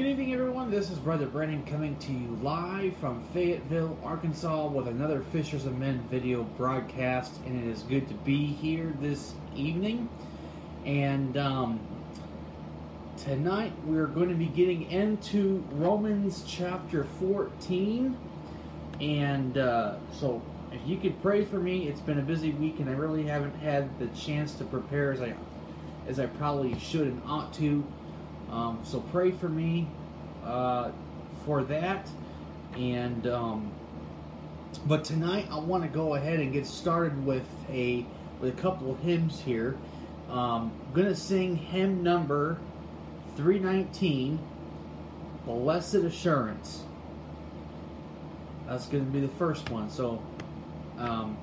Good evening, everyone. This is Brother Brennan coming to you live from Fayetteville, Arkansas, with another Fishers of Men video broadcast. And it is good to be here this evening. And um, tonight we're going to be getting into Romans chapter 14. And uh, so, if you could pray for me, it's been a busy week, and I really haven't had the chance to prepare as I as I probably should and ought to. Um, so pray for me uh, for that. And um, but tonight I want to go ahead and get started with a with a couple of hymns here. Um, I'm gonna sing hymn number 319, "Blessed Assurance." That's gonna be the first one. So. Um,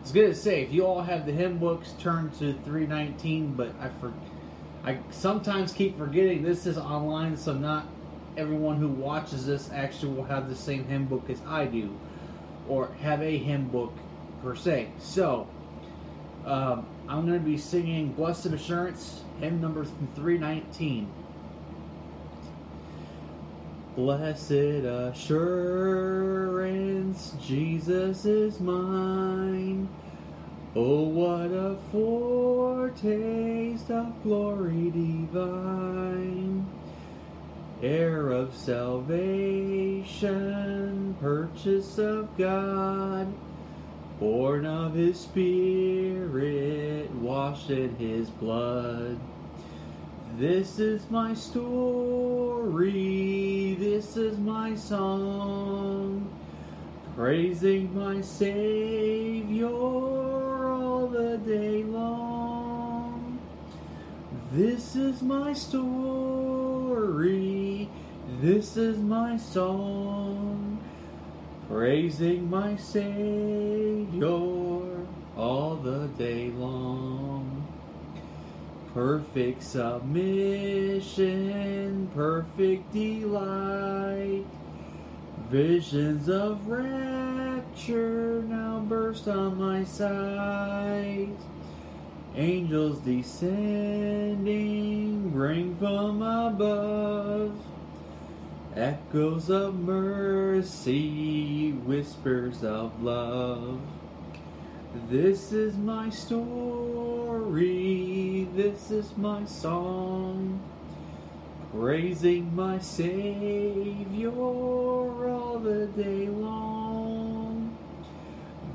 it's good to say if you all have the hymn books, turn to 319. But I for, I sometimes keep forgetting this is online, so not everyone who watches this actually will have the same hymn book as I do, or have a hymn book per se. So um, I'm going to be singing "Blessed Assurance," hymn number 319. Blessed assurance, Jesus is mine. Oh, what a foretaste of glory divine. Heir of salvation, purchase of God, born of his spirit, washed in his blood. This is my story, this is my song, praising my Savior all the day long. This is my story, this is my song, praising my Savior all the day long. Perfect submission, perfect delight. Visions of now burst on my sight. Angels descending, bring from above. Echoes of mercy, whispers of love. This is my story, this is my song, praising my Savior all the day long.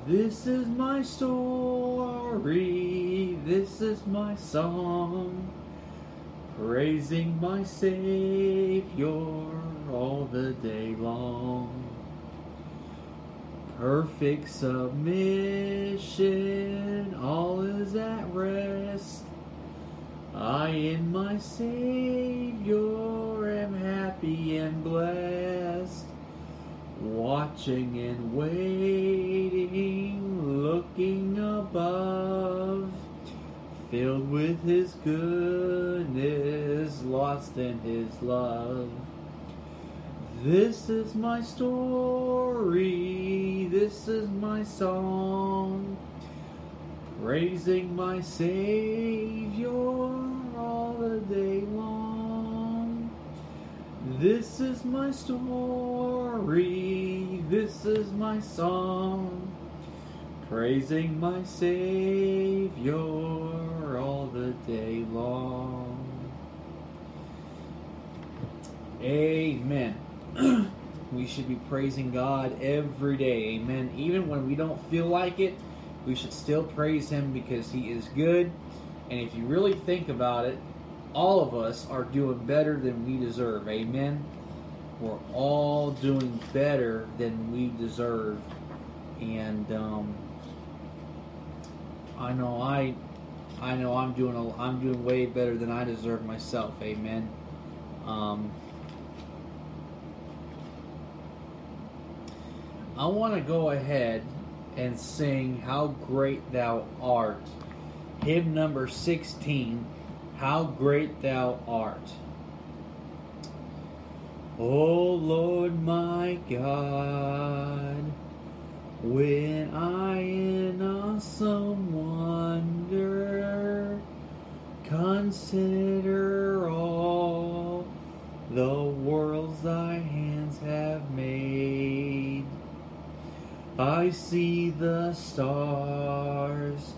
This is my story, this is my song, praising my Savior all the day long perfect submission, all is at rest. I in my Savior am happy and blessed, watching and waiting, looking above, filled with His goodness, lost in His love. This is my story, this is my song, praising my Savior all the day long. This is my story, this is my song, praising my Savior all the day long. Amen. we should be praising God every day. Amen. Even when we don't feel like it, we should still praise Him because He is good. And if you really think about it, all of us are doing better than we deserve. Amen. We're all doing better than we deserve. And um, I know I I know I'm doing a, I'm doing way better than I deserve myself. Amen. Um, I want to go ahead and sing How Great Thou Art. Hymn number 16, how great thou art. O Lord my God, when I in awesome wonder consider all the worlds thy hands have made, I see the stars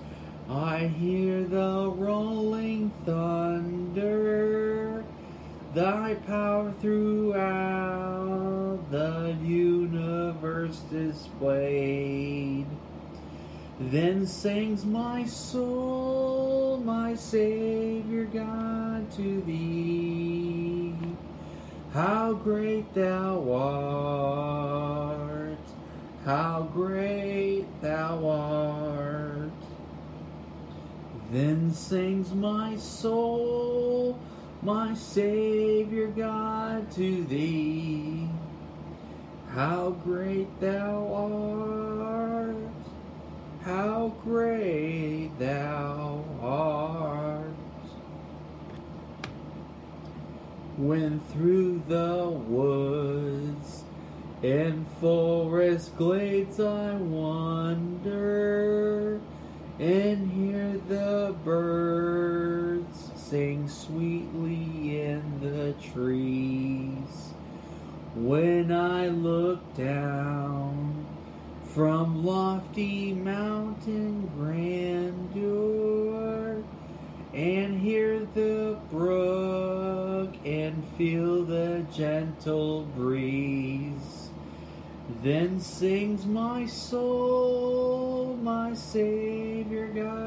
I hear the rolling thunder. Thy power throughout the universe displayed. Then sings my soul, my Savior God, to thee. How great thou art! How great thou art! Then sings my soul, my Savior God, to thee. How great thou art! How great thou art! When through the woods and forest glades I wander and birds sing sweetly in the trees. When I look down from lofty mountain grandeur and hear the brook and feel the gentle breeze. Then sings my soul, my Savior God,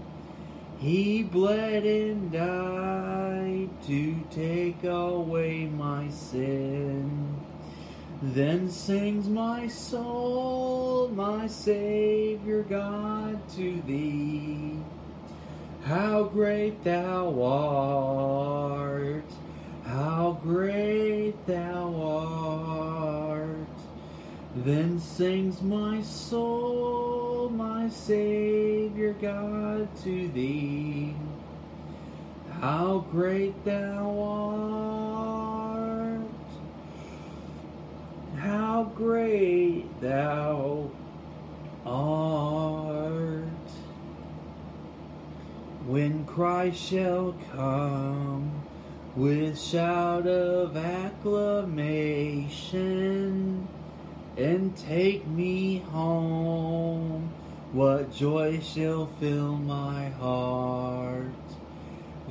he bled and died to take away my sin. Then sings my soul, my Savior God, to thee. How great thou art! How great thou art! Then sings my soul, my Savior God, to thee. How great thou art! How great thou art! When Christ shall come with shout of acclamation and take me home, what joy shall fill my heart?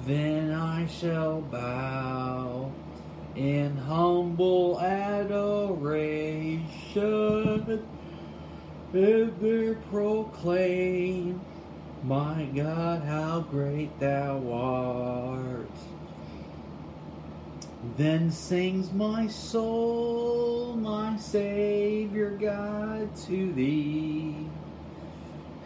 Then I shall bow in humble adoration and there proclaim, My God, how great thou art. Then sings my soul, my Savior God, to thee.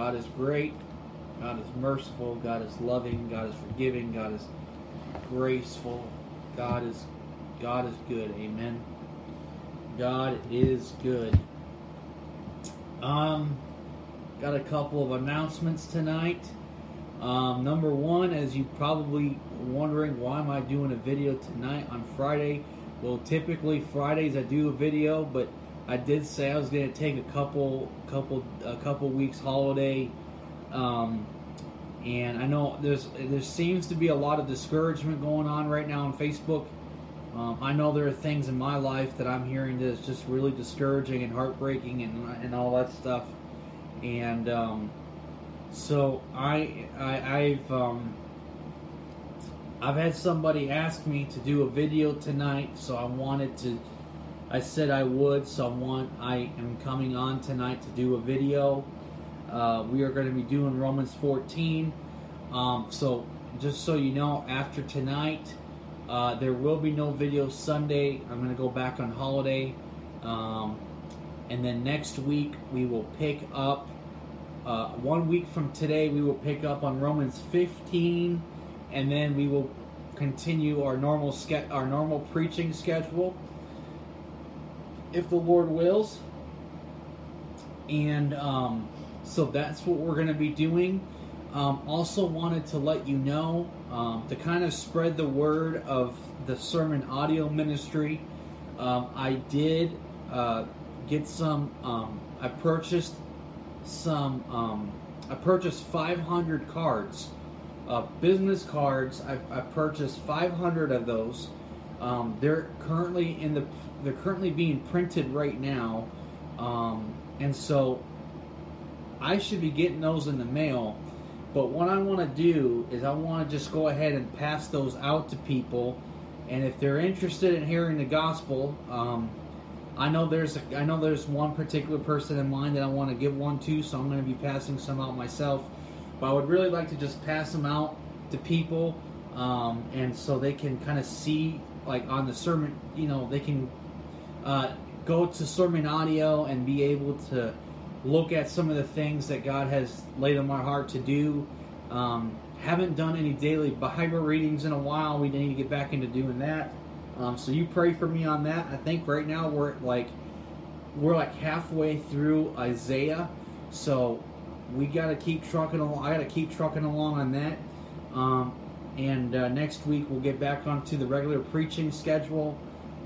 God is great. God is merciful. God is loving. God is forgiving. God is graceful. God is God is good. Amen. God is good. Um, got a couple of announcements tonight. Um, number one, as you probably wondering, why am I doing a video tonight on Friday? Well, typically Fridays I do a video, but I did say I was going to take a couple, couple, a couple weeks holiday um, And I know there's there seems to be a lot of discouragement going on right now on Facebook. Um, I know there are things in my life that I'm hearing that's just really discouraging and heartbreaking and and all that stuff. And um, so I, I I've um, I've had somebody ask me to do a video tonight, so I wanted to. I said I would, so I want. I am coming on tonight to do a video. Uh, we are going to be doing Romans 14. Um, so just so you know, after tonight, uh, there will be no video Sunday. I'm going to go back on holiday. Um, and then next week, we will pick up. Uh, one week from today, we will pick up on Romans 15, and then we will continue our normal ske- our normal preaching schedule, if the Lord wills. And um, so that's what we're going to be doing. Um, also, wanted to let you know um, to kind of spread the word of the sermon audio ministry. Um, I did uh, get some. Um, I purchased some. Um, I purchased 500 cards, uh, business cards. I, I, purchased 500 of those. They're currently in the. They're currently being printed right now, and so I should be getting those in the mail but what I want to do is I want to just go ahead and pass those out to people, and if they're interested in hearing the gospel, um, I know there's a, I know there's one particular person in mind that I want to give one to, so I'm going to be passing some out myself. But I would really like to just pass them out to people, um, and so they can kind of see like on the sermon, you know, they can uh, go to sermon audio and be able to look at some of the things that God has laid on my heart to do. Um, haven't done any daily Bible readings in a while. We need to get back into doing that. Um, so you pray for me on that. I think right now we're like we're like halfway through Isaiah, so we got to keep trucking along. I got to keep trucking along on that. Um, and uh, next week we'll get back onto the regular preaching schedule,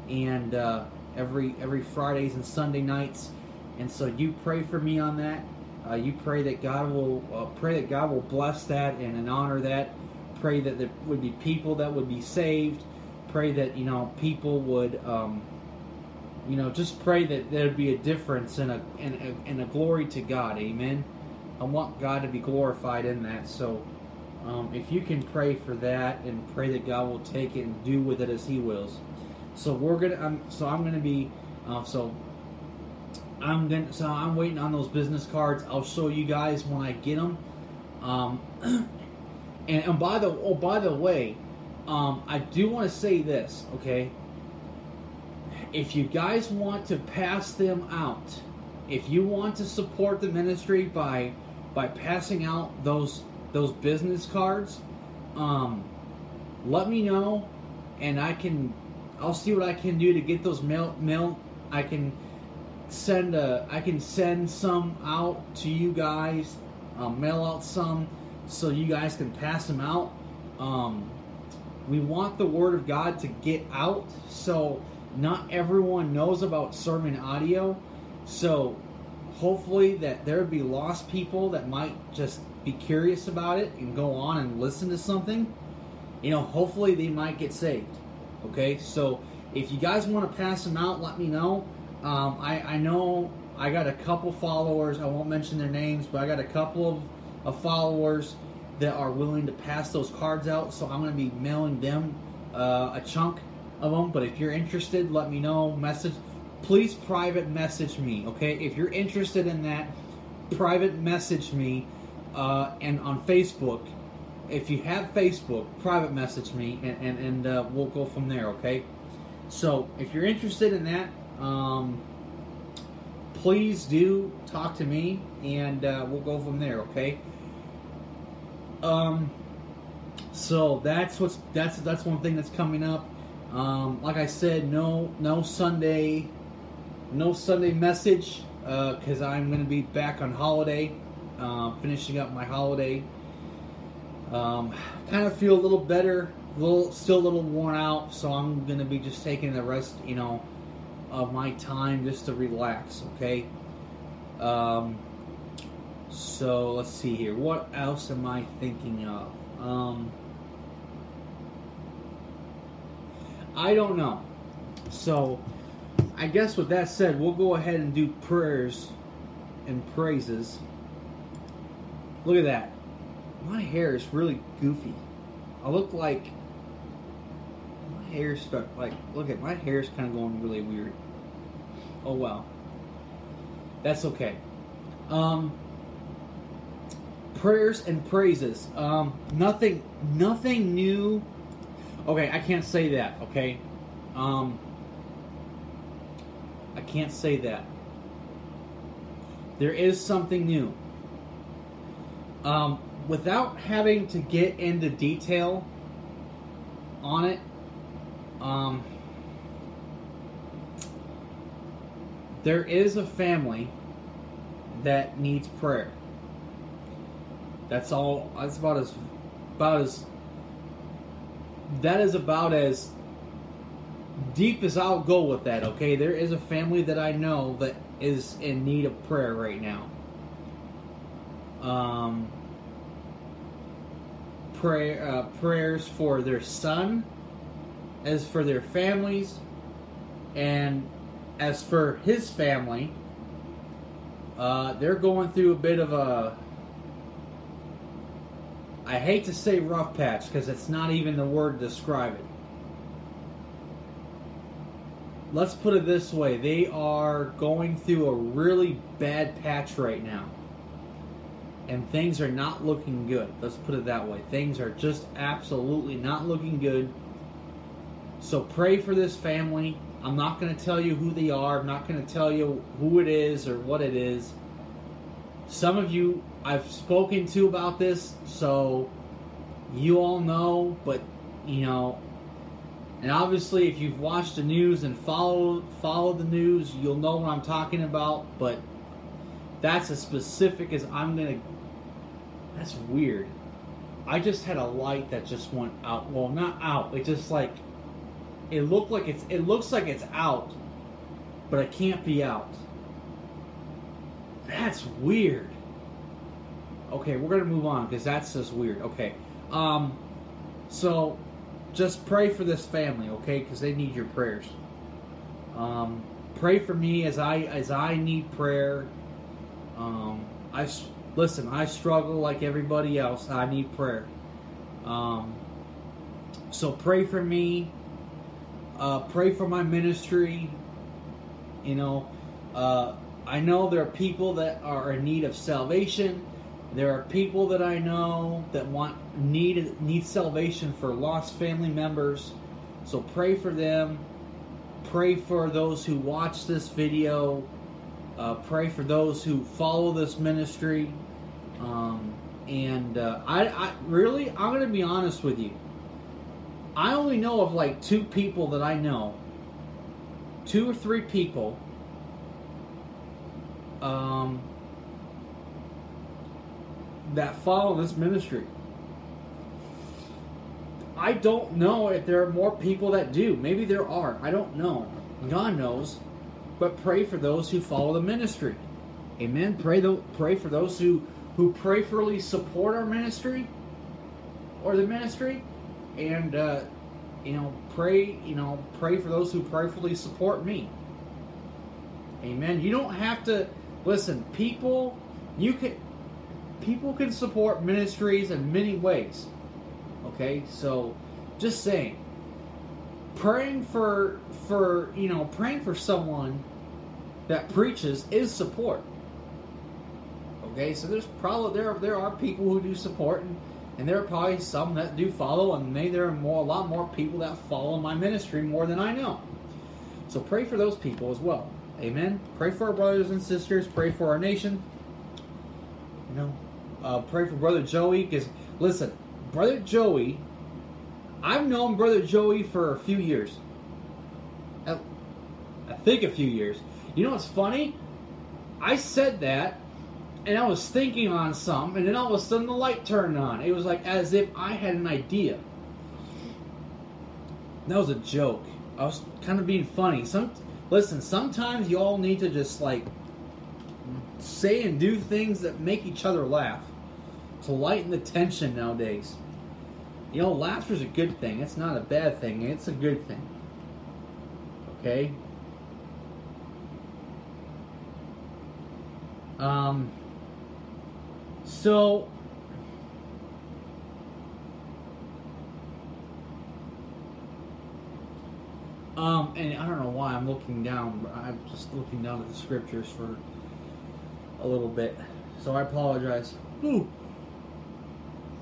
and uh, every every Fridays and Sunday nights and so you pray for me on that. Uh, you pray that God will uh, pray that God will bless that and, and honor that. Pray that there would be people that would be saved. Pray that you know people would, um, you know, just pray that there would be a difference and a, and a and a glory to God. Amen. I want God to be glorified in that. So, um, if you can pray for that and pray that God will take it and do with it as He wills. So we're gonna. Um, so I'm gonna be. Uh, so I'm gonna so I'm waiting on those business cards. I'll show you guys when I get them. Um, and, and by the oh by the way, um, I do want to say this, okay? If you guys want to pass them out, if you want to support the ministry by by passing out those those business cards, um, let me know, and I can I'll see what I can do to get those mail mail. I can send a I can send some out to you guys, um, mail out some so you guys can pass them out. Um, we want the word of God to get out, so not everyone knows about sermon audio. So hopefully that there would be lost people that might just be curious about it and go on and listen to something. You know, hopefully they might get saved. Okay, so if you guys want to pass them out, let me know. Um, I, I know I got a couple followers. I won't mention their names, but I got a couple of, of followers that are willing to pass those cards out. So I'm going to be mailing them uh, a chunk of them. But if you're interested, let me know. Message, please private message me. Okay, if you're interested in that, private message me uh, and on Facebook. If you have Facebook, private message me and and, and uh, we'll go from there. Okay. So if you're interested in that, um, please do talk to me, and uh, we'll go from there. Okay. Um, so that's what's that's that's one thing that's coming up. Um, like I said, no no Sunday, no Sunday message because uh, I'm going to be back on holiday, uh, finishing up my holiday. Um, kind of feel a little better, a little still a little worn out, so I'm to be just taking the rest, you know, of my time just to relax, okay? Um, So let's see here. What else am I thinking of? Um, I don't know. So I guess with that said, we'll go ahead and do prayers and praises. Look at that. My hair is really goofy. I look like my hair stuck like look at my hair is kind of going really weird. Oh well. That's okay. Um prayers and praises. Um nothing nothing new. Okay, I can't say that, okay? Um I can't say that. There is something new. Um, without having to get into detail on it, um, there is a family that needs prayer. That's all. That's about as about as that is about as deep as I'll go with that. Okay, there is a family that I know that is in need of prayer right now. Um, prayer uh, prayers for their son, as for their families, and as for his family, uh, they're going through a bit of a. I hate to say rough patch because it's not even the word to describe it. Let's put it this way they are going through a really bad patch right now. And things are not looking good. Let's put it that way. Things are just absolutely not looking good. So pray for this family. I'm not going to tell you who they are. I'm not going to tell you who it is or what it is. Some of you I've spoken to about this, so you all know, but you know, and obviously if you've watched the news and followed followed the news, you'll know what I'm talking about, but that's as specific as I'm going to That's weird. I just had a light that just went out. Well, not out. It just like it looked like it's it looks like it's out, but it can't be out. That's weird. Okay, we're gonna move on because that's just weird. Okay, um, so just pray for this family, okay? Because they need your prayers. Um, pray for me as I as I need prayer. Um, I listen. I struggle like everybody else. I need prayer. Um, so pray for me. Uh, pray for my ministry. You know, uh, I know there are people that are in need of salvation. There are people that I know that want need need salvation for lost family members. So pray for them. Pray for those who watch this video. Uh, pray for those who follow this ministry. Um, and uh, I, I really, I'm going to be honest with you. I only know of like two people that I know, two or three people. Um, that follow this ministry. I don't know if there are more people that do. Maybe there are. I don't know. God knows. But pray for those who follow the ministry. Amen. Pray the, pray for those who who prayerfully support our ministry or the ministry, and uh, you know pray you know pray for those who prayerfully support me. Amen. You don't have to listen. People, you can people can support ministries in many ways. Okay, so just saying, praying for for you know praying for someone that preaches is support. Okay, so there's probably there there are people who do support, and, and there are probably some that do follow, and maybe there are more a lot more people that follow my ministry more than I know. So pray for those people as well. Amen. Pray for our brothers and sisters. Pray for our nation. You know, uh, pray for Brother Joey because listen, Brother Joey, I've known Brother Joey for a few years. I, I think a few years. You know what's funny? I said that, and I was thinking on something, and then all of a sudden the light turned on. It was like as if I had an idea. That was a joke. I was kind of being funny. Some listen. Sometimes you all need to just like say and do things that make each other laugh to lighten the tension nowadays. You know, laughter's a good thing. It's not a bad thing. It's a good thing. Okay? Um, so, um, and I don't know why I'm looking down, I'm just looking down at the scriptures for a little bit. So I apologize. Ooh.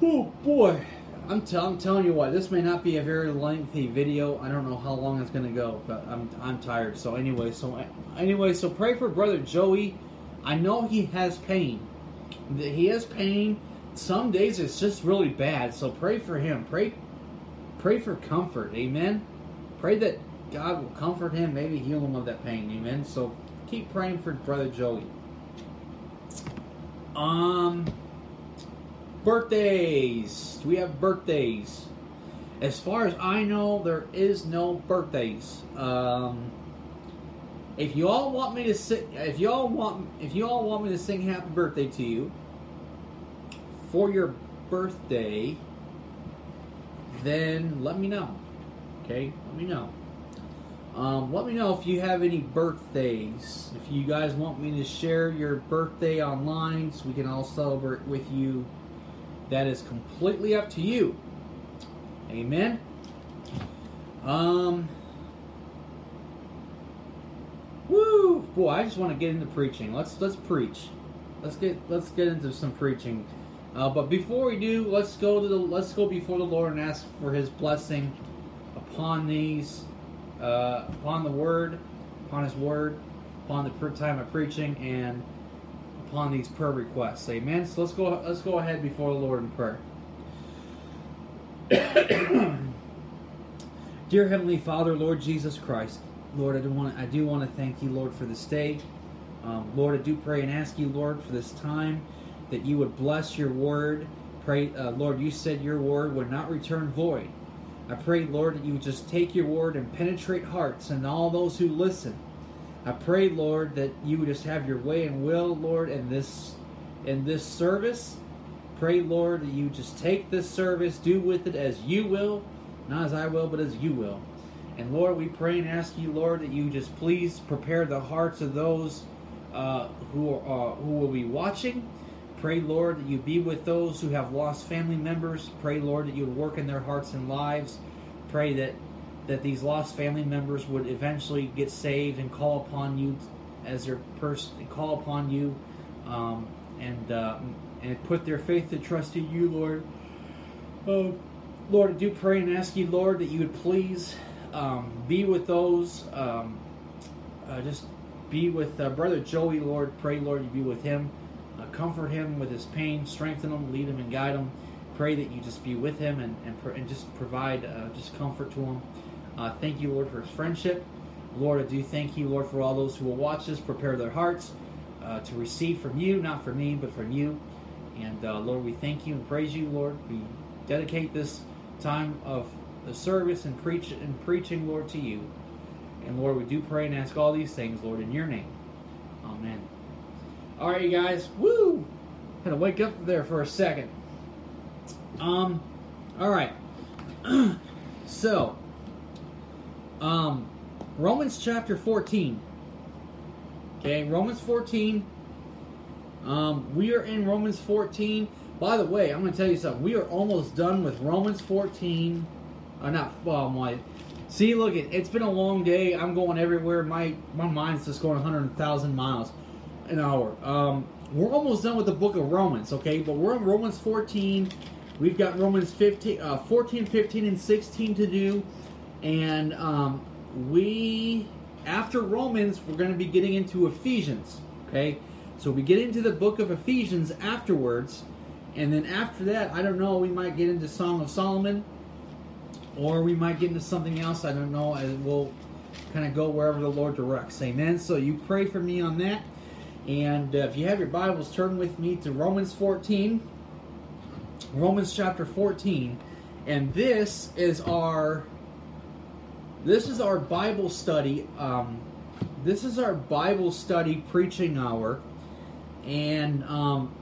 Oh boy. I'm, t- I'm telling you what, this may not be a very lengthy video. I don't know how long it's going to go, but I'm, I'm tired. So anyway, so anyway, so pray for brother Joey. I know he has pain. He has pain. Some days it's just really bad. So pray for him. Pray pray for comfort. Amen. Pray that God will comfort him, maybe heal him of that pain. Amen. So keep praying for brother Joey. Um Birthdays. Do we have birthdays? As far as I know, there is no birthdays. Um, if you all want me to sing, if you all want, if you all want me to sing "Happy Birthday" to you for your birthday, then let me know. Okay, let me know. Um, let me know if you have any birthdays. If you guys want me to share your birthday online, so we can all celebrate with you that is completely up to you. Amen. Um. Woo, boy! I just want to get into preaching. Let's let's preach. Let's get let's get into some preaching. Uh, but before we do, let's go to the let's go before the Lord and ask for His blessing upon these, uh, upon the Word, upon His Word, upon the time of preaching, and upon these prayer requests. Amen. So let's go let's go ahead before the Lord in prayer. Dear Heavenly Father, Lord Jesus Christ, Lord, I do want I do want to thank you, Lord, for this day. Um, Lord, I do pray and ask you, Lord, for this time that you would bless your word. Pray, uh, Lord, you said your word would not return void. I pray, Lord, that you would just take your word and penetrate hearts and all those who listen. I pray, Lord, that you would just have your way and will, Lord, in this in this service. Pray, Lord, that you just take this service, do with it as you will, not as I will, but as you will. And Lord, we pray and ask you, Lord, that you just please prepare the hearts of those uh, who are, uh, who will be watching. Pray, Lord, that you be with those who have lost family members. Pray, Lord, that you would work in their hearts and lives. Pray that that these lost family members would eventually get saved and call upon you as their person, call upon you, um, and uh, and put their faith and trust in you, Lord. Uh, Lord, I do pray and ask you, Lord, that you would please um, be with those. Um, uh, just be with uh, Brother Joey, Lord. Pray, Lord, you be with him. Uh, comfort him with his pain. Strengthen him, lead him, and guide him. Pray that you just be with him and, and, and just provide uh, just comfort to him. Uh, thank you, Lord, for his friendship. Lord, I do thank you, Lord, for all those who will watch this. Prepare their hearts uh, to receive from you, not from me, but from you. And Lord, we thank you and praise you, Lord. We dedicate this time of the service and preach and preaching, Lord, to you. And Lord, we do pray and ask all these things, Lord, in your name. Amen. All right, you guys. Woo! Had to wake up there for a second. Um. All right. so, um, Romans chapter 14. Okay, Romans 14. Um, we are in Romans 14. By the way, I'm going to tell you something. We are almost done with Romans 14. Uh, not, well, my. See, look, it, it's been a long day. I'm going everywhere. My my mind's just going 100,000 miles an hour. Um, we're almost done with the book of Romans, okay? But we're in Romans 14. We've got Romans 15, uh, 14, 15, and 16 to do. And um, we, after Romans, we're going to be getting into Ephesians. Okay? So we get into the book of Ephesians afterwards. And then after that, I don't know, we might get into Song of Solomon. Or we might get into something else. I don't know. We'll kind of go wherever the Lord directs. Amen. So you pray for me on that. And uh, if you have your Bibles, turn with me to Romans 14. Romans chapter 14. And this is our this is our Bible study. Um, this is our Bible study preaching hour. and um,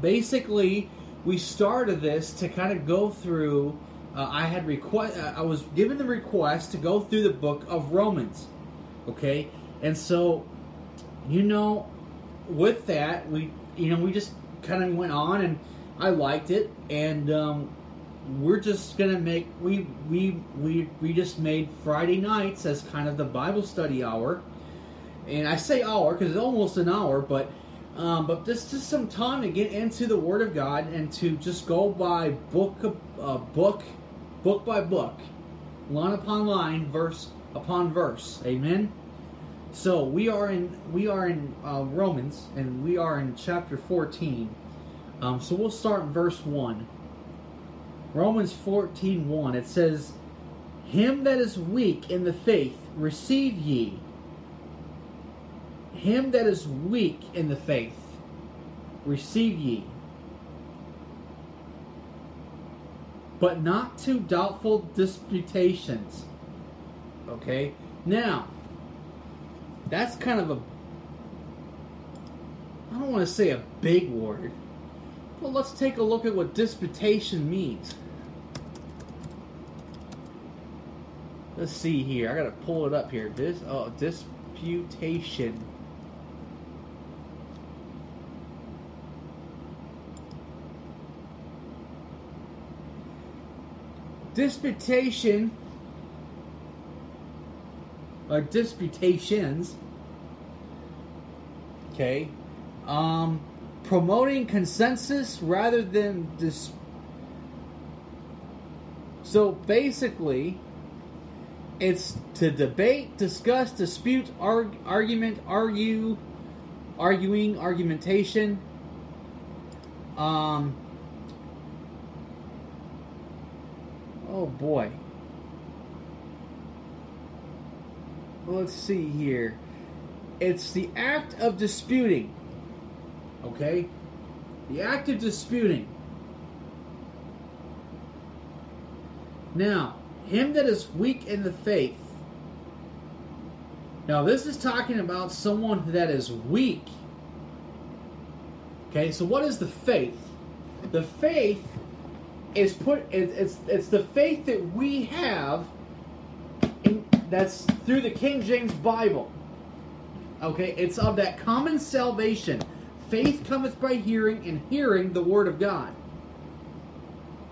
basically we started this to kind of go through. Uh, I had request. I was given the request to go through the book of Romans. Okay, and so you know, with that we you know we just kind of went on and I liked it and um, we're just gonna make we we we we just made Friday nights as kind of the Bible study hour, and I say hour because it's almost an hour, but um, but this is some time to get into the Word of God and to just go by book uh, book book by book, line upon line, verse upon verse. Amen. So we are in we are in uh, Romans and we are in chapter fourteen. Um, so we'll start in verse one. Romans 14 1, it says, Him that is weak in the faith, receive ye. Him that is weak in the faith, receive ye. But not to doubtful disputations. Okay? Now, that's kind of a. I don't want to say a big word. Well, let's take a look at what disputation means. Let's see here. I gotta pull it up here. This oh disputation. Disputation or disputations. Okay. Um promoting consensus rather than dis so basically it's to debate, discuss, dispute, arg- argument, argue, arguing, argumentation. Um. Oh boy. Let's see here. It's the act of disputing. Okay? The act of disputing. Now, him that is weak in the faith. Now, this is talking about someone that is weak. Okay, so what is the faith? The faith is put. It's it's the faith that we have. In, that's through the King James Bible. Okay, it's of that common salvation. Faith cometh by hearing, and hearing the word of God.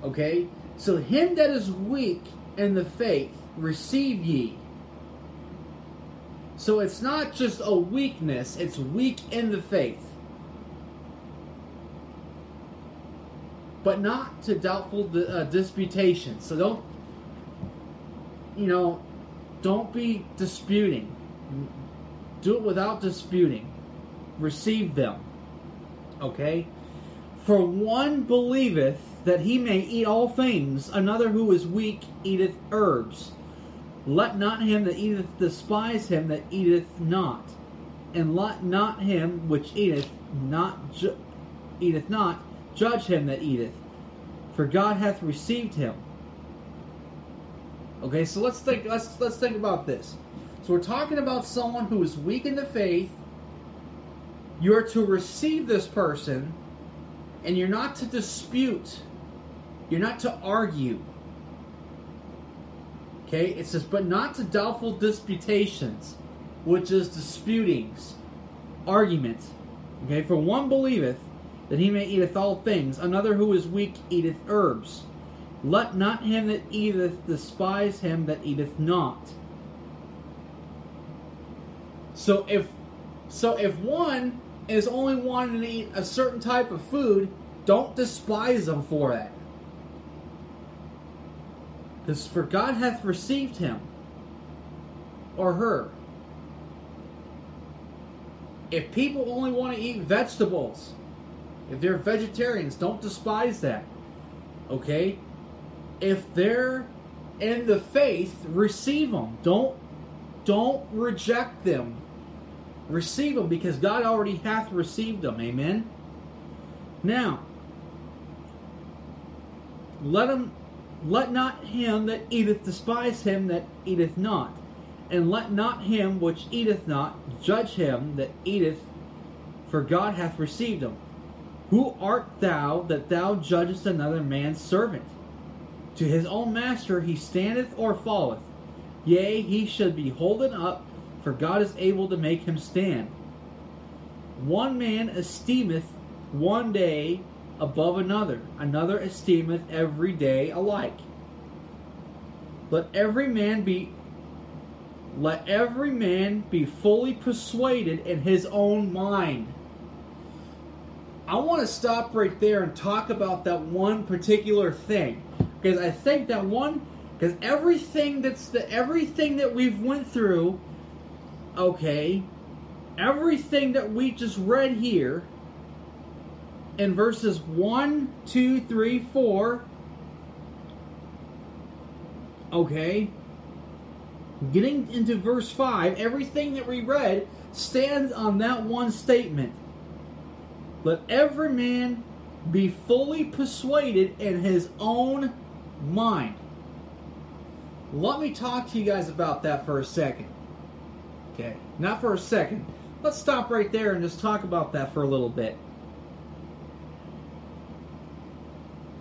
Okay, so him that is weak in the faith receive ye. So it's not just a weakness, it's weak in the faith. But not to doubtful uh, disputation. So don't, you know, don't be disputing. Do it without disputing. Receive them. Okay? For one believeth that he may eat all things, another who is weak eateth herbs. Let not him that eateth despise him that eateth not, and let not him which eateth not ju- eateth not judge him that eateth, for God hath received him. Okay, so let's think. Let's let's think about this. So we're talking about someone who is weak in the faith. You are to receive this person, and you're not to dispute you're not to argue. Okay? It says, but not to doubtful disputations, which is disputings, arguments. Okay? For one believeth that he may eateth all things, another who is weak eateth herbs. Let not him that eateth despise him that eateth not. So if so if one is only wanting to eat a certain type of food, don't despise them for that. Because for God hath received him or her. If people only want to eat vegetables, if they're vegetarians, don't despise that. Okay? If they're in the faith, receive them. Don't don't reject them. Receive them because God already hath received them. Amen. Now, let them let not him that eateth despise him that eateth not, and let not him which eateth not judge him that eateth, for God hath received him. Who art thou that thou judgest another man's servant? To his own master he standeth or falleth. Yea, he should be holden up, for God is able to make him stand. One man esteemeth one day above another, another esteemeth every day alike. Let every man be let every man be fully persuaded in his own mind. I want to stop right there and talk about that one particular thing. Because I think that one because everything that's the everything that we've went through okay everything that we just read here in verses 1 2 3 4 okay getting into verse 5 everything that we read stands on that one statement let every man be fully persuaded in his own mind. Let me talk to you guys about that for a second. Okay not for a second. Let's stop right there and just talk about that for a little bit.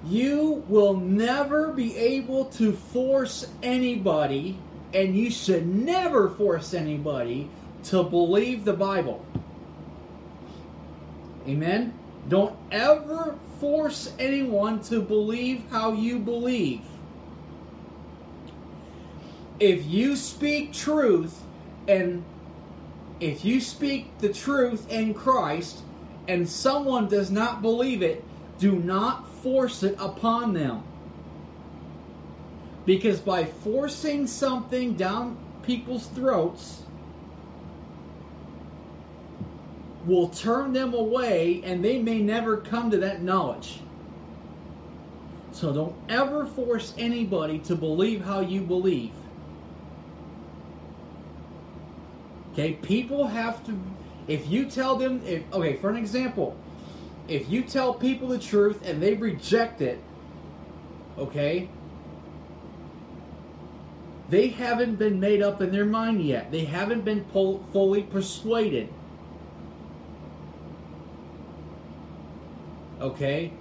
You will never be able to force anybody, and you should never force anybody to believe the Bible. Amen? Don't ever force anyone to believe how you believe. If you speak truth and if you speak the truth in Christ and someone does not believe it, do not force it upon them. Because by forcing something down people's throats, will turn them away and they may never come to that knowledge. So don't ever force anybody to believe how you believe. Okay, people have to, if you tell them, if, okay, for an example, if you tell people the truth and they reject it, okay, they haven't been made up in their mind yet. They haven't been fully persuaded. Okay?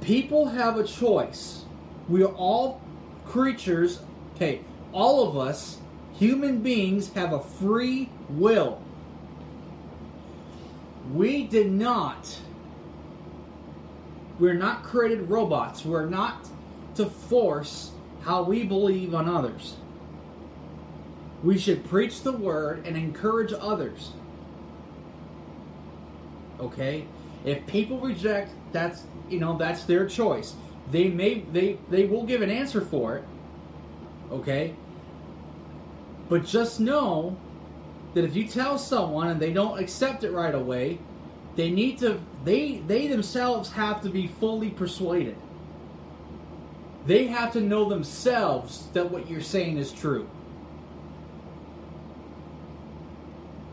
People have a choice. We are all creatures, okay, all of us, human beings, have a free will. We did not. We're not created robots. We're not to force how we believe on others. We should preach the word and encourage others. Okay? If people reject, that's you know, that's their choice. They may they they will give an answer for it. Okay? But just know that if you tell someone and they don't accept it right away, they need to they they themselves have to be fully persuaded. They have to know themselves that what you're saying is true.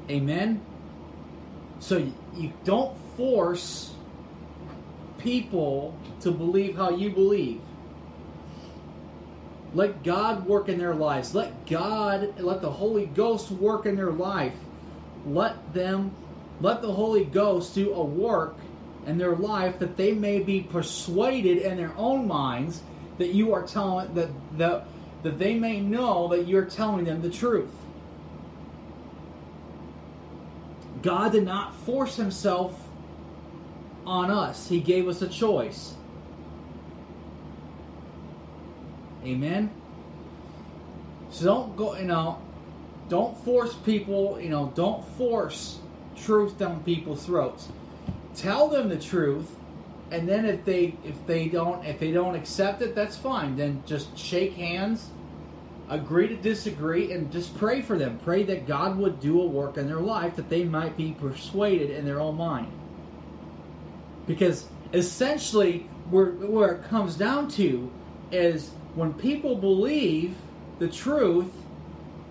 Amen. So you, you don't force people to believe how you believe. Let God work in their lives. Let God, let the Holy Ghost work in their life. Let them, let the Holy Ghost do a work in their life that they may be persuaded in their own minds that you are telling that that that they may know that you're telling them the truth. God did not force himself on us. He gave us a choice. Amen. So don't go, you know, don't force people, you know, don't force truth down people's throats. Tell them the truth, and then if they if they don't if they don't accept it, that's fine. Then just shake hands, agree to disagree, and just pray for them. Pray that God would do a work in their life that they might be persuaded in their own mind. Because essentially, where where it comes down to is when people believe the truth,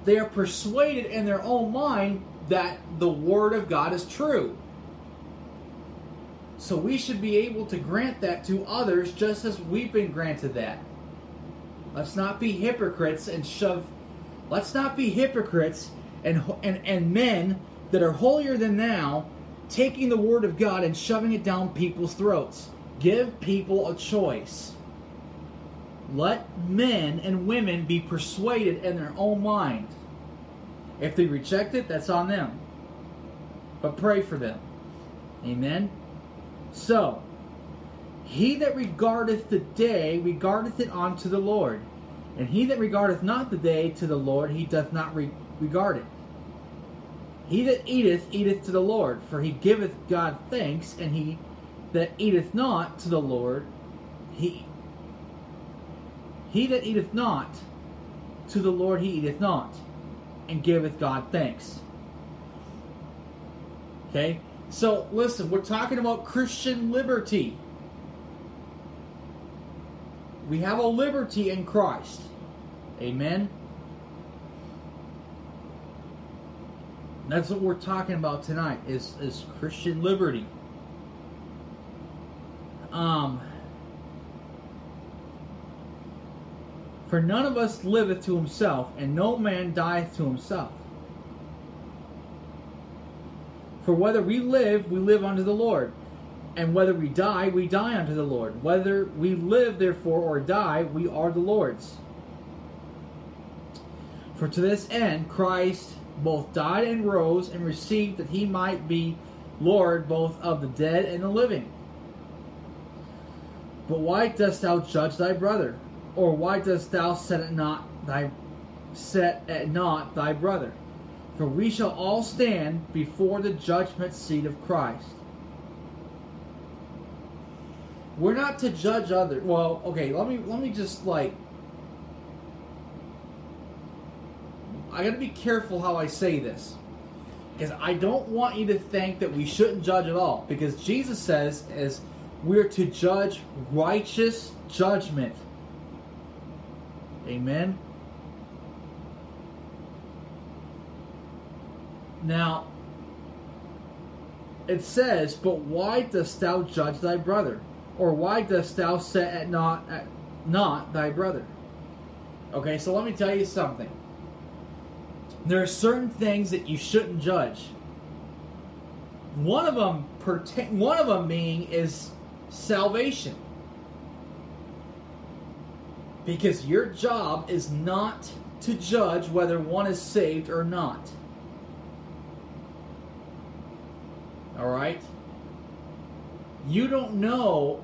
they are persuaded in their own mind that the Word of God is true. So we should be able to grant that to others just as we've been granted that. Let's not be hypocrites and shove. Let's not be hypocrites and, and, and men that are holier than thou taking the word of God and shoving it down people's throats. Give people a choice. Let men and women be persuaded in their own mind. If they reject it, that's on them. But pray for them. Amen. So, he that regardeth the day regardeth it unto the Lord, and he that regardeth not the day to the Lord, he doth not re- regard it. He that eateth, eateth to the Lord, for he giveth God thanks, and he that eateth not to the Lord, he he that eateth not to the Lord he eateth not, and giveth God thanks. Okay? So listen, we're talking about Christian liberty. We have a liberty in Christ. Amen. That's what we're talking about tonight is, is Christian liberty. Um For none of us liveth to himself, and no man dieth to himself. For whether we live, we live unto the Lord. And whether we die, we die unto the Lord. Whether we live, therefore, or die, we are the Lord's. For to this end Christ both died and rose and received that he might be Lord both of the dead and the living. But why dost thou judge thy brother? Or why dost thou set at not thy set at naught thy brother? For we shall all stand before the judgment seat of Christ. We're not to judge others. Well, okay, let me let me just like I got to be careful how I say this. Because I don't want you to think that we shouldn't judge at all. Because Jesus says as we're to judge righteous judgment. Amen. Now, it says, But why dost thou judge thy brother? Or why dost thou set at not at not thy brother? Okay, so let me tell you something. There are certain things that you shouldn't judge. One of them, one of them being is salvation. Because your job is not to judge whether one is saved or not. All right? You don't know,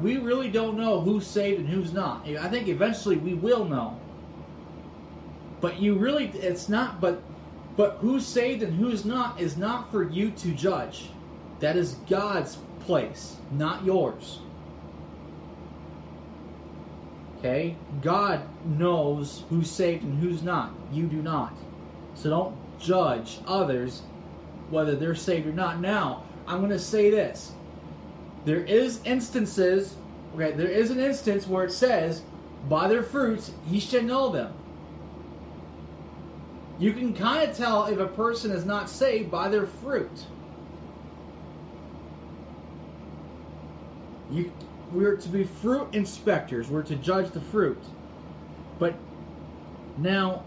we really don't know who's saved and who's not. I think eventually we will know. But you really, it's not, but but who's saved and who's not is not for you to judge. That is God's place, not yours. Okay? God knows who's saved and who's not. You do not. So don't judge others whether they're saved or not. Now, I'm going to say this. There is instances, okay, there is an instance where it says, by their fruits ye shall know them. You can kind of tell if a person is not saved by their fruit. You, we're to be fruit inspectors. We're to judge the fruit. But now,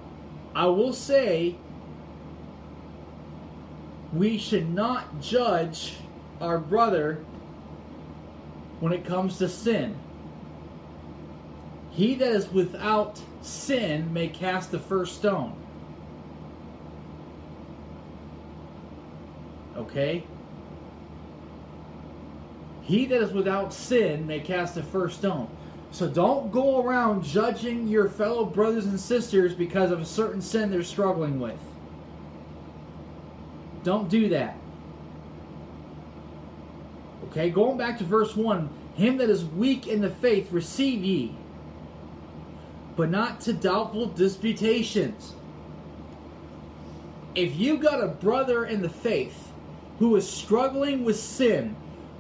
I will say, we should not judge our brother when it comes to sin. He that is without sin may cast the first stone. Okay? He that is without sin may cast the first stone. So don't go around judging your fellow brothers and sisters because of a certain sin they're struggling with. Don't do that. Okay, going back to verse 1 Him that is weak in the faith receive ye, but not to doubtful disputations. If you've got a brother in the faith who is struggling with sin,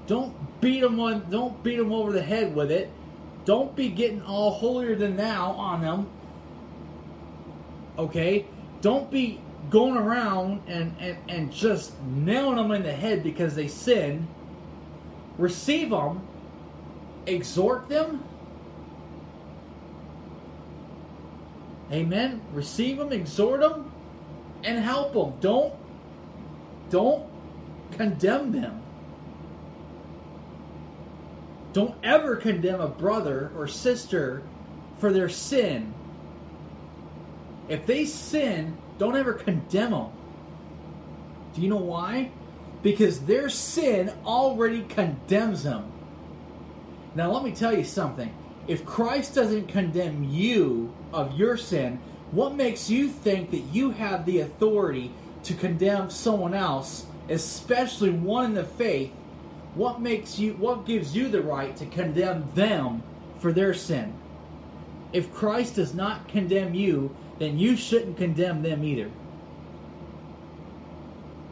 don't beat them on don't beat them over the head with it. Don't be getting all holier than thou on them. Okay? Don't be going around and, and, and just nailing them in the head because they sin. Receive them, exhort them. Amen. Receive them, exhort them, and help them. Don't don't condemn them. Don't ever condemn a brother or sister for their sin. If they sin, don't ever condemn them. Do you know why? Because their sin already condemns them. Now, let me tell you something. If Christ doesn't condemn you of your sin, what makes you think that you have the authority to condemn someone else, especially one in the faith? What makes you what gives you the right to condemn them for their sin? If Christ does not condemn you, then you shouldn't condemn them either.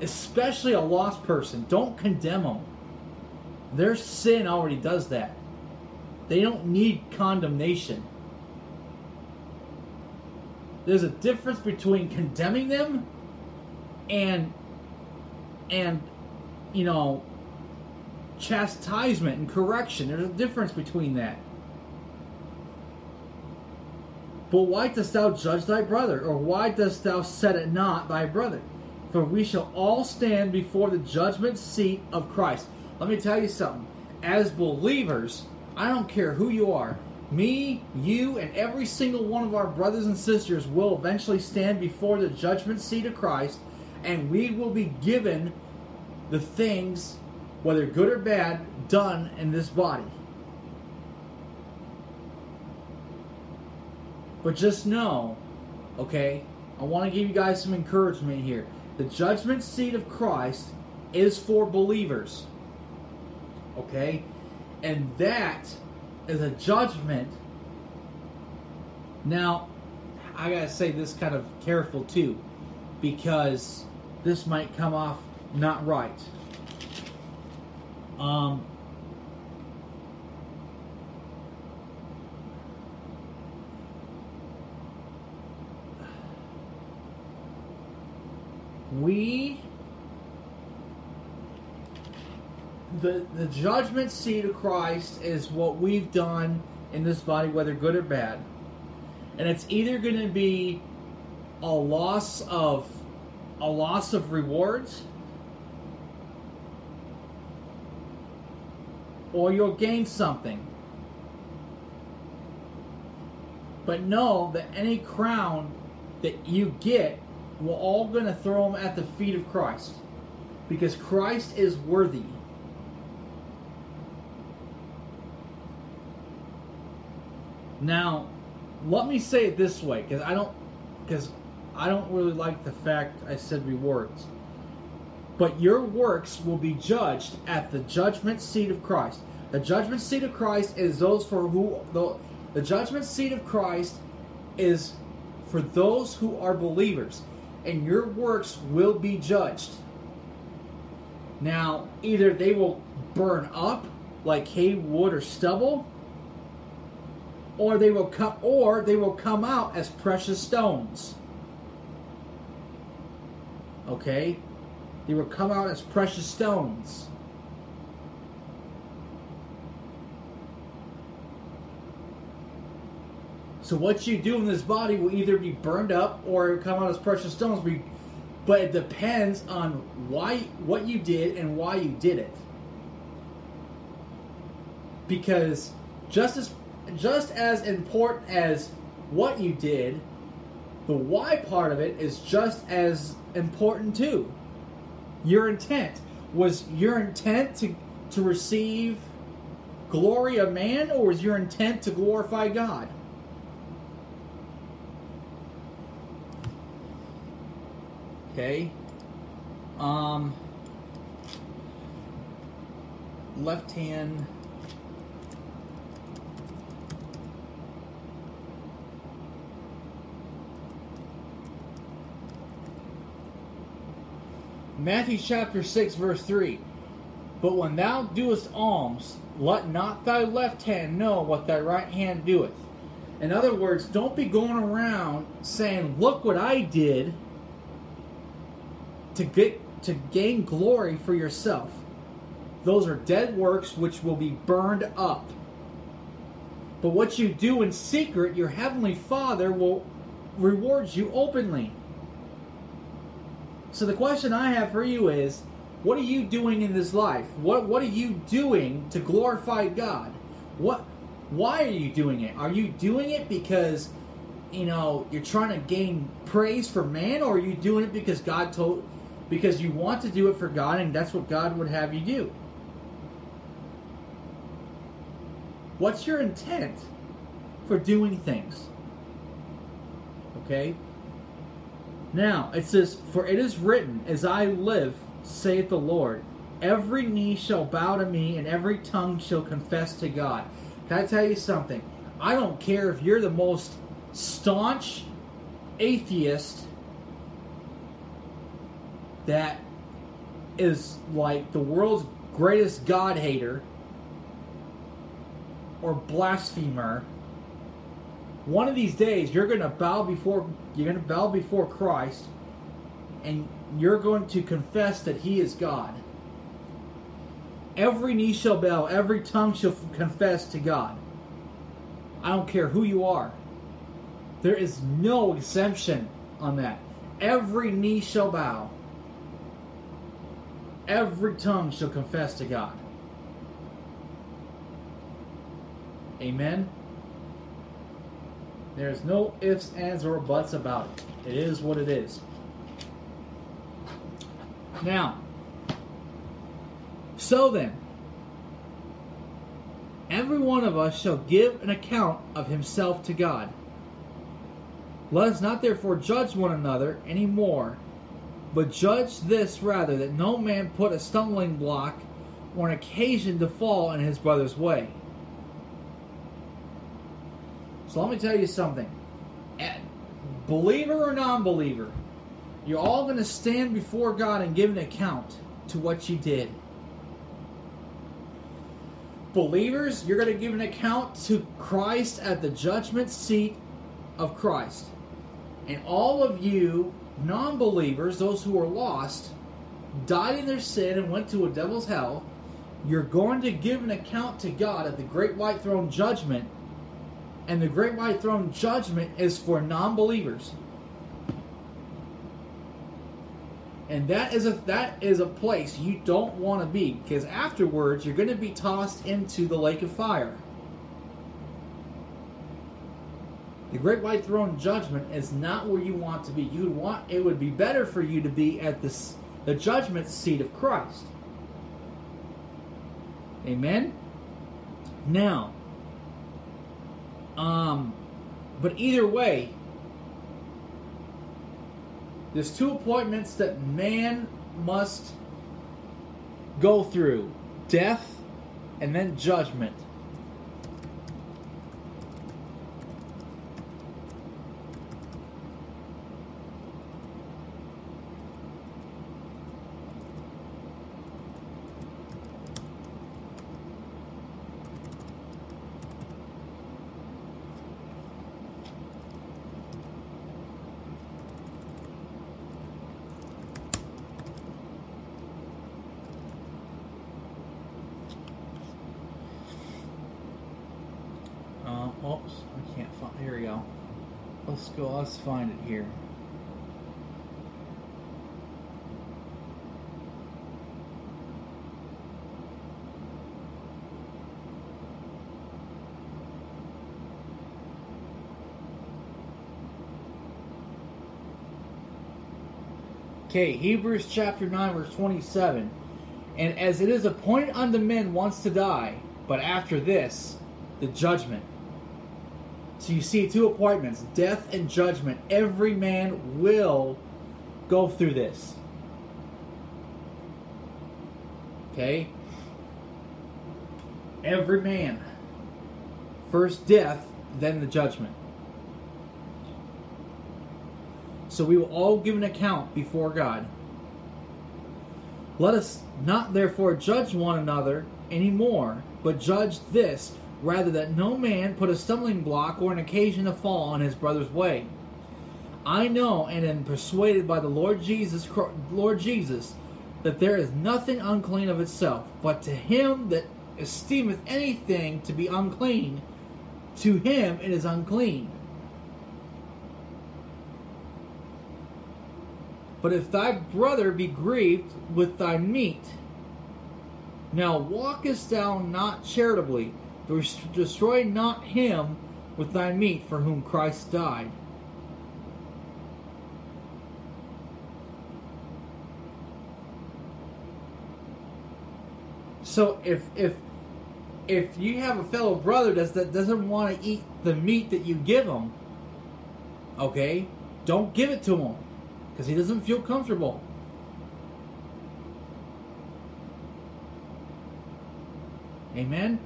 Especially a lost person. Don't condemn them. Their sin already does that. They don't need condemnation. There's a difference between condemning them and and you know chastisement and correction. There's a difference between that. But why dost thou judge thy brother? Or why dost thou set it not thy brother? For we shall all stand before the judgment seat of Christ. Let me tell you something. As believers, I don't care who you are, me, you, and every single one of our brothers and sisters will eventually stand before the judgment seat of Christ, and we will be given the things, whether good or bad, done in this body. But just know, okay, I want to give you guys some encouragement here. The judgment seat of Christ is for believers. Okay? And that is a judgment. Now, I gotta say this kind of careful too, because this might come off not right. Um, we the the judgment seat of Christ is what we've done in this body, whether good or bad, and it's either going to be a loss of a loss of rewards, or you'll gain something. But know that any crown that you get, we're all going to throw them at the feet of Christ, because Christ is worthy. Now, let me say it this way, because I don't, because I don't really like the fact I said rewards. But your works will be judged at the judgment seat of Christ. The judgment seat of Christ is those for who the, the judgment seat of Christ is for those who are believers, and your works will be judged. Now, either they will burn up like hay, wood, or stubble, or they will come or they will come out as precious stones. Okay? They will come out as precious stones. So what you do in this body will either be burned up or come out as precious stones. But it depends on why what you did and why you did it. Because just as just as important as what you did, the why part of it is just as important too. Your intent was your intent to to receive glory of man, or was your intent to glorify God? Okay. Um. Left hand. Matthew chapter 6, verse 3. But when thou doest alms, let not thy left hand know what thy right hand doeth. In other words, don't be going around saying, Look what I did to get to gain glory for yourself. Those are dead works which will be burned up. But what you do in secret, your heavenly Father will reward you openly. So the question I have for you is What are you doing in this life? What What are you doing to glorify God? What Why are you doing it? Are you doing it because you know you're trying to gain praise for man, or are you doing it because God told because you want to do it for God and that's what God would have you do? What's your intent for doing things? Okay? Now, it says, For it is written, As I live, saith the Lord, every knee shall bow to me, and every tongue shall confess to God. Can I tell you something? I don't care if you're the most staunch atheist that is like the world's greatest God hater or blasphemer. One of these days, you're going to bow before you're going to bow before Christ, and you're going to confess that He is God. Every knee shall bow, every tongue shall confess to God. I don't care who you are. There is no exemption on that. Every knee shall bow, every tongue shall confess to God. Amen. There's no ifs, ands, or buts about it. It is what it is. Now, so then, every one of us shall give an account of himself to God. Let us not therefore judge one another any more, but judge this rather, that no man put a stumbling block or an occasion to fall in his brother's way. So let me tell you something. Eh, believer or non believer, you're all going to stand before God and give an account to what you did. Believers, you're going to give an account to Christ at the judgment seat of Christ. And all of you non believers, those who are lost, died in their sin and went to a devil's hell, you're going to give an account to God at the great white throne judgment and the great white throne judgment is for non-believers. And that is a that is a place you don't want to be because afterwards you're going to be tossed into the lake of fire. The great white throne judgment is not where you want to be. You want it would be better for you to be at this the judgment seat of christ. Amen? Now um, but either way, there's two appointments that man must go through death and then judgment. Oops, I can't find. Here we go. Let's go. Let's find it here. Okay, Hebrews chapter 9, verse 27. And as it is appointed unto men once to die, but after this, the judgment. So you see two appointments death and judgment. Every man will go through this. Okay? Every man. First death, then the judgment. So we will all give an account before God. Let us not therefore judge one another anymore, but judge this rather that no man put a stumbling block or an occasion to fall on his brother's way. I know and am persuaded by the Lord Jesus, Lord Jesus, that there is nothing unclean of itself, but to him that esteemeth anything to be unclean, to him it is unclean. But if thy brother be grieved with thy meat, now walkest thou not charitably, destroy not him with thy meat for whom Christ died. So if if if you have a fellow brother that's, that doesn't want to eat the meat that you give him, okay, don't give it to him because he doesn't feel comfortable. Amen.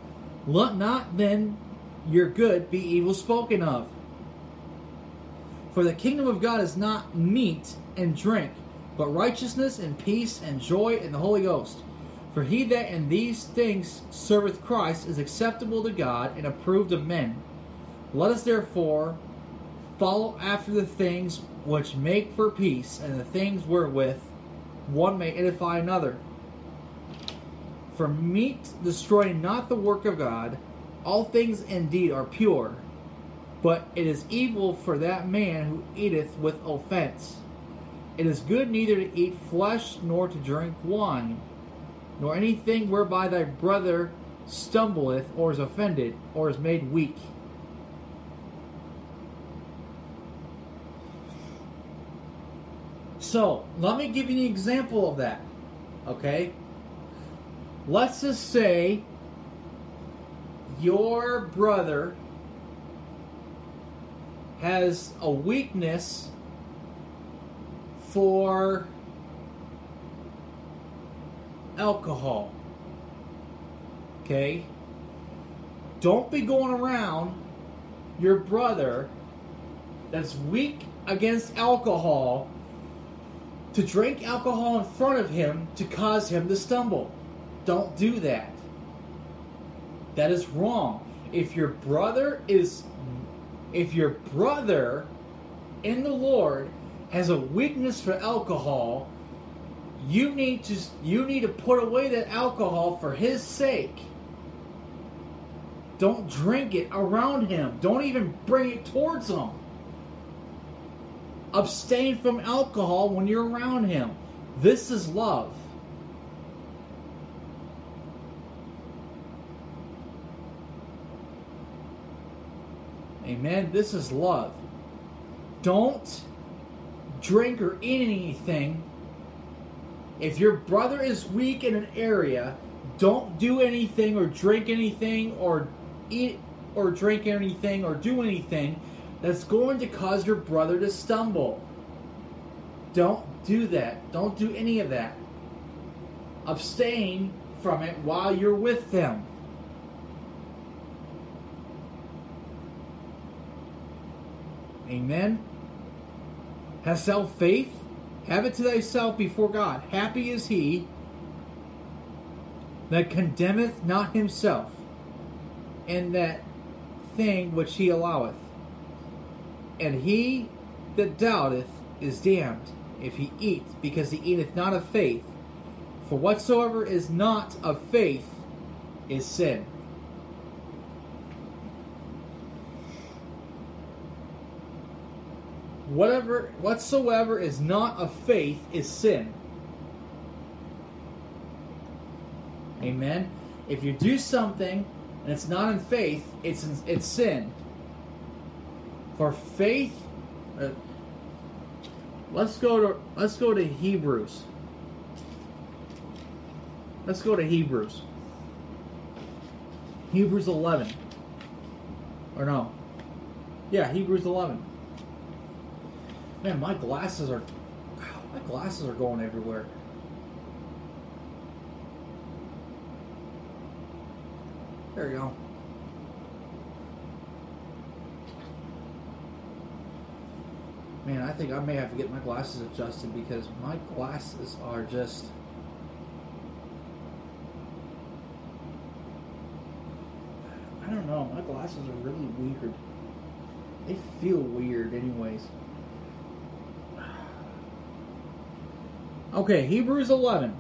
Let not then your good be evil spoken of. For the kingdom of God is not meat and drink, but righteousness and peace and joy in the Holy Ghost. For he that in these things serveth Christ is acceptable to God and approved of men. Let us therefore follow after the things which make for peace, and the things wherewith one may edify another. For meat destroy not the work of God. All things indeed are pure, but it is evil for that man who eateth with offense. It is good neither to eat flesh nor to drink wine, nor anything whereby thy brother stumbleth or is offended or is made weak. So, let me give you an example of that. Okay? Let's just say your brother has a weakness for alcohol. Okay? Don't be going around your brother that's weak against alcohol to drink alcohol in front of him to cause him to stumble. Don't do that. That is wrong. If your brother is if your brother in the Lord has a weakness for alcohol, you need to you need to put away that alcohol for his sake. Don't drink it around him. Don't even bring it towards him. Abstain from alcohol when you're around him. This is love. Amen. This is love. Don't drink or eat anything. If your brother is weak in an area, don't do anything or drink anything or eat or drink anything or do anything that's going to cause your brother to stumble. Don't do that. Don't do any of that. Abstain from it while you're with them. Amen. Hast thou faith? Have it to thyself before God. Happy is he that condemneth not himself in that thing which he alloweth. And he that doubteth is damned if he eat, because he eateth not of faith. For whatsoever is not of faith is sin. Whatever whatsoever is not of faith is sin. Amen. If you do something and it's not in faith, it's it's sin. For faith, uh, let's go to let's go to Hebrews. Let's go to Hebrews. Hebrews 11. Or no. Yeah, Hebrews 11. Man, my glasses are my glasses are going everywhere. There you go. Man, I think I may have to get my glasses adjusted because my glasses are just I don't know, my glasses are really weird. They feel weird anyways. Okay, Hebrews 11.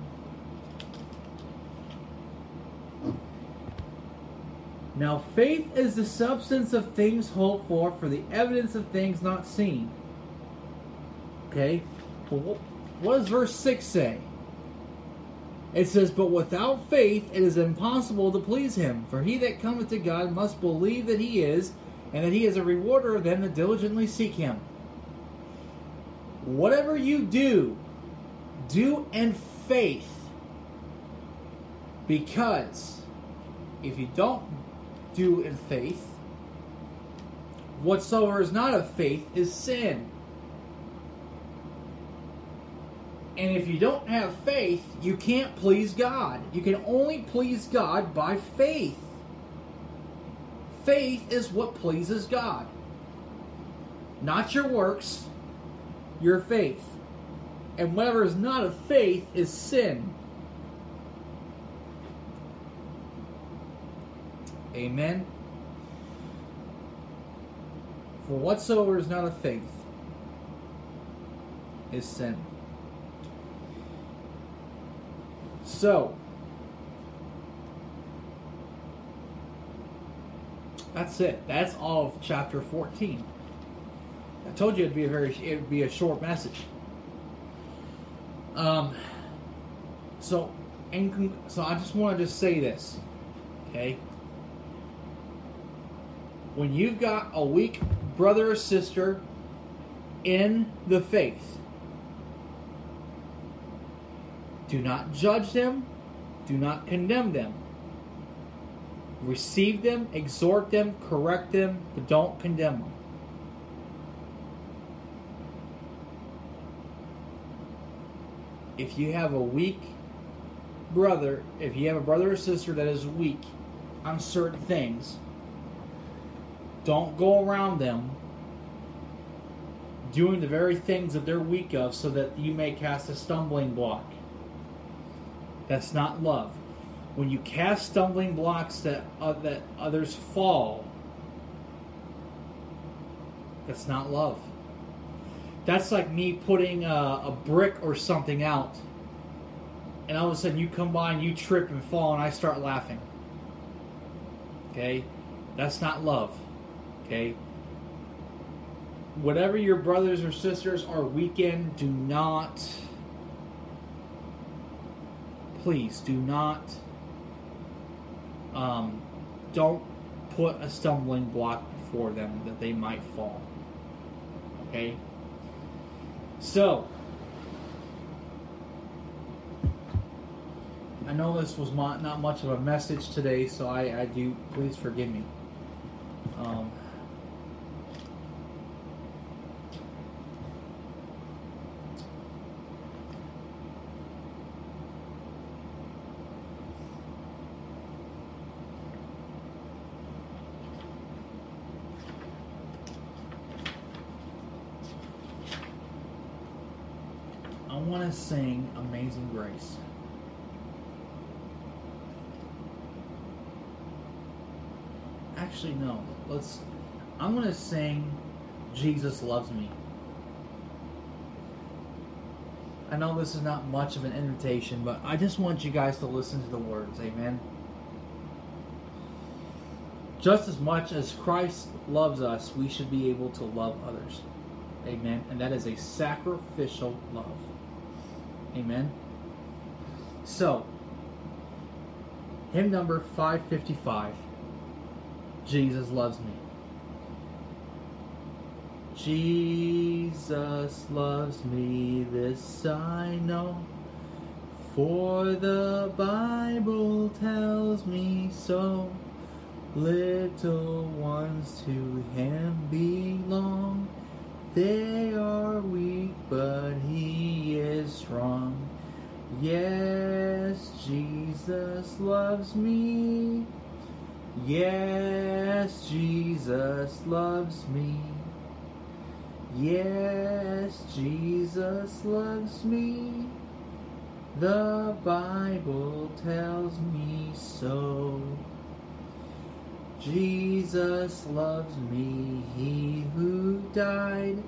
Now, faith is the substance of things hoped for, for the evidence of things not seen. Okay? What does verse 6 say? It says, But without faith it is impossible to please him. For he that cometh to God must believe that he is, and that he is a rewarder of them that diligently seek him. Whatever you do, do in faith. Because if you don't do in faith, whatsoever is not of faith is sin. And if you don't have faith, you can't please God. You can only please God by faith. Faith is what pleases God. Not your works, your faith. And whatever is not of faith is sin. Amen. For whatsoever is not of faith is sin. So, that's it. That's all of chapter 14. I told you it'd be a very it'd be a short message. Um so so I just wanted to just say this. Okay? When you've got a weak brother or sister in the faith, Do not judge them. Do not condemn them. Receive them, exhort them, correct them, but don't condemn them. If you have a weak brother, if you have a brother or sister that is weak on certain things, don't go around them doing the very things that they're weak of so that you may cast a stumbling block. That's not love. When you cast stumbling blocks that uh, that others fall, that's not love. That's like me putting a, a brick or something out, and all of a sudden you come by and you trip and fall, and I start laughing. Okay, that's not love. Okay. Whatever your brothers or sisters are weak in, do not please do not um, don't put a stumbling block before them that they might fall okay so I know this was not much of a message today, so I, I do. Please forgive me. Um, want to sing Amazing Grace. Actually, no. Let's. I'm going to sing Jesus Loves Me. I know this is not much of an invitation, but I just want you guys to listen to the words. Amen. Just as much as Christ loves us, we should be able to love others. Amen. And that is a sacrificial love. Amen. So, hymn number 555 Jesus loves me. Jesus loves me, this I know, for the Bible tells me so. Little ones to him belong they are weak, but he is strong. Yes, Jesus loves me. Yes, Jesus loves me. Yes, Jesus loves me. The Bible tells me so. Jesus loves me, he who died,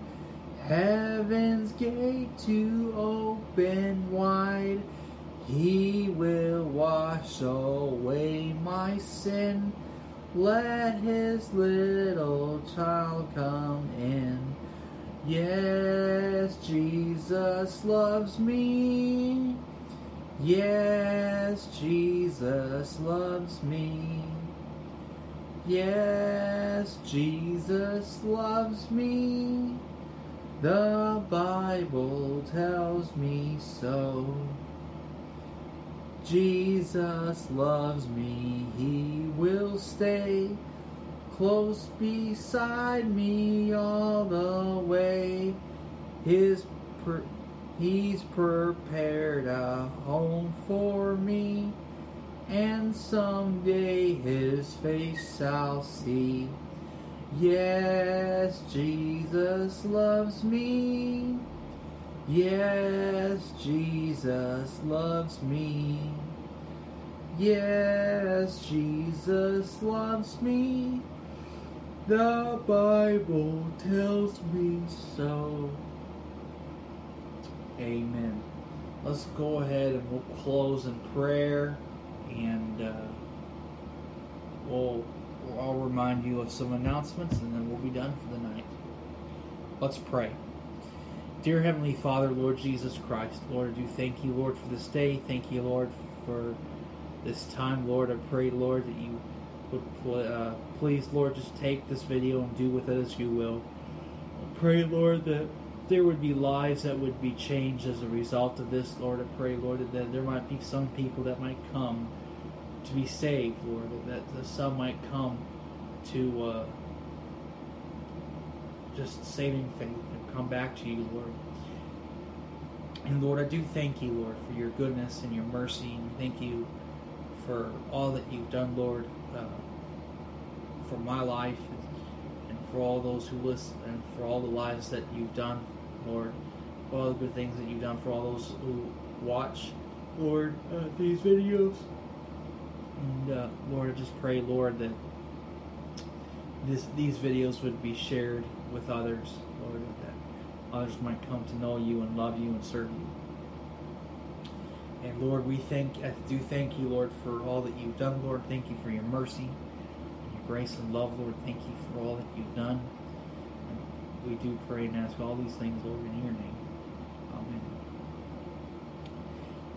heaven's gate to open wide. He will wash away my sin. Let his little child come in. Yes, Jesus loves me. Yes, Jesus loves me. Yes, Jesus loves me. The Bible tells me so. Jesus loves me, He will stay close beside me all the way. His per- He's prepared a home for me, and someday His face I'll see. Yes, Jesus loves me. Yes, Jesus loves me. Yes, Jesus loves me. The Bible tells me so. Amen. Let's go ahead and we'll close in prayer and uh, we'll, I'll remind you of some announcements and then we'll be done for the night. Let's pray. Dear Heavenly Father, Lord Jesus Christ, Lord, I do thank you, Lord, for this day. Thank you, Lord, for this time, Lord. I pray, Lord, that you would uh, please, Lord, just take this video and do with it as you will. I pray, Lord, that there would be lives that would be changed as a result of this, Lord. I pray, Lord, that there might be some people that might come to be saved, Lord, that, that some might come to uh, just saving faith and come back to you, Lord. And Lord, I do thank you, Lord, for your goodness and your mercy, and thank you for all that you've done, Lord, uh, for my life and for all those who listen and for all the lives that you've done Lord, all the good things that you've done for all those who watch, Lord, uh, these videos. And uh, Lord, I just pray, Lord, that this, these videos would be shared with others, Lord, that others might come to know you and love you and serve you. And Lord, we thank, I do thank you, Lord, for all that you've done, Lord. Thank you for your mercy, your grace and love, Lord. Thank you for all that you've done we do pray and ask all these things, Lord, in your name. Amen.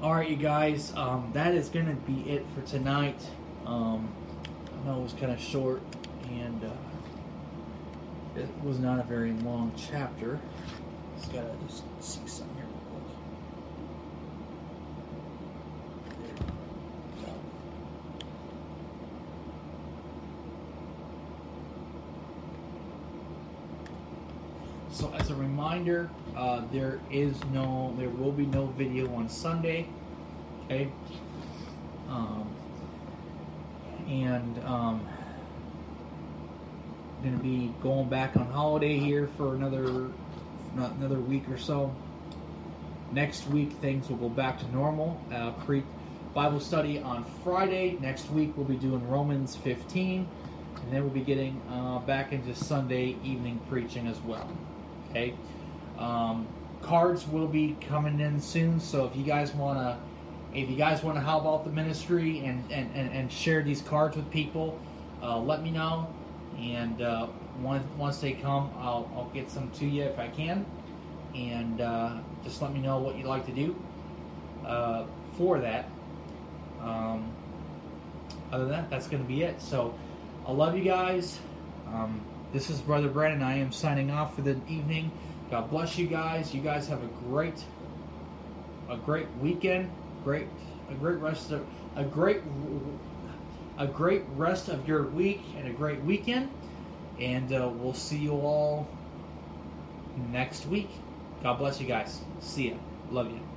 All right, you guys, um, that is to be it for tonight. Um, I know it was kind of short, and uh, it was not a very long chapter. Just gotta just see something here. So as a reminder, uh, there is no, there will be no video on Sunday. Okay. Um, and um, going to be going back on holiday here for another, not another week or so. Next week things will go back to normal. Uh, pre Bible study on Friday. Next week we'll be doing Romans 15, and then we'll be getting uh, back into Sunday evening preaching as well. Okay. Um, cards will be coming in soon, so if you guys want to, if you guys want to help out the ministry and, and, and, and share these cards with people, uh, let me know. And uh, once, once they come, I'll, I'll get some to you if I can. And uh, just let me know what you'd like to do uh, for that. Um, other than that, that's going to be it. So I love you guys. Um, this is Brother Brandon. I am signing off for the evening. God bless you guys. You guys have a great, a great weekend. Great, a great rest of a great, a great rest of your week and a great weekend. And uh, we'll see you all next week. God bless you guys. See ya. Love you.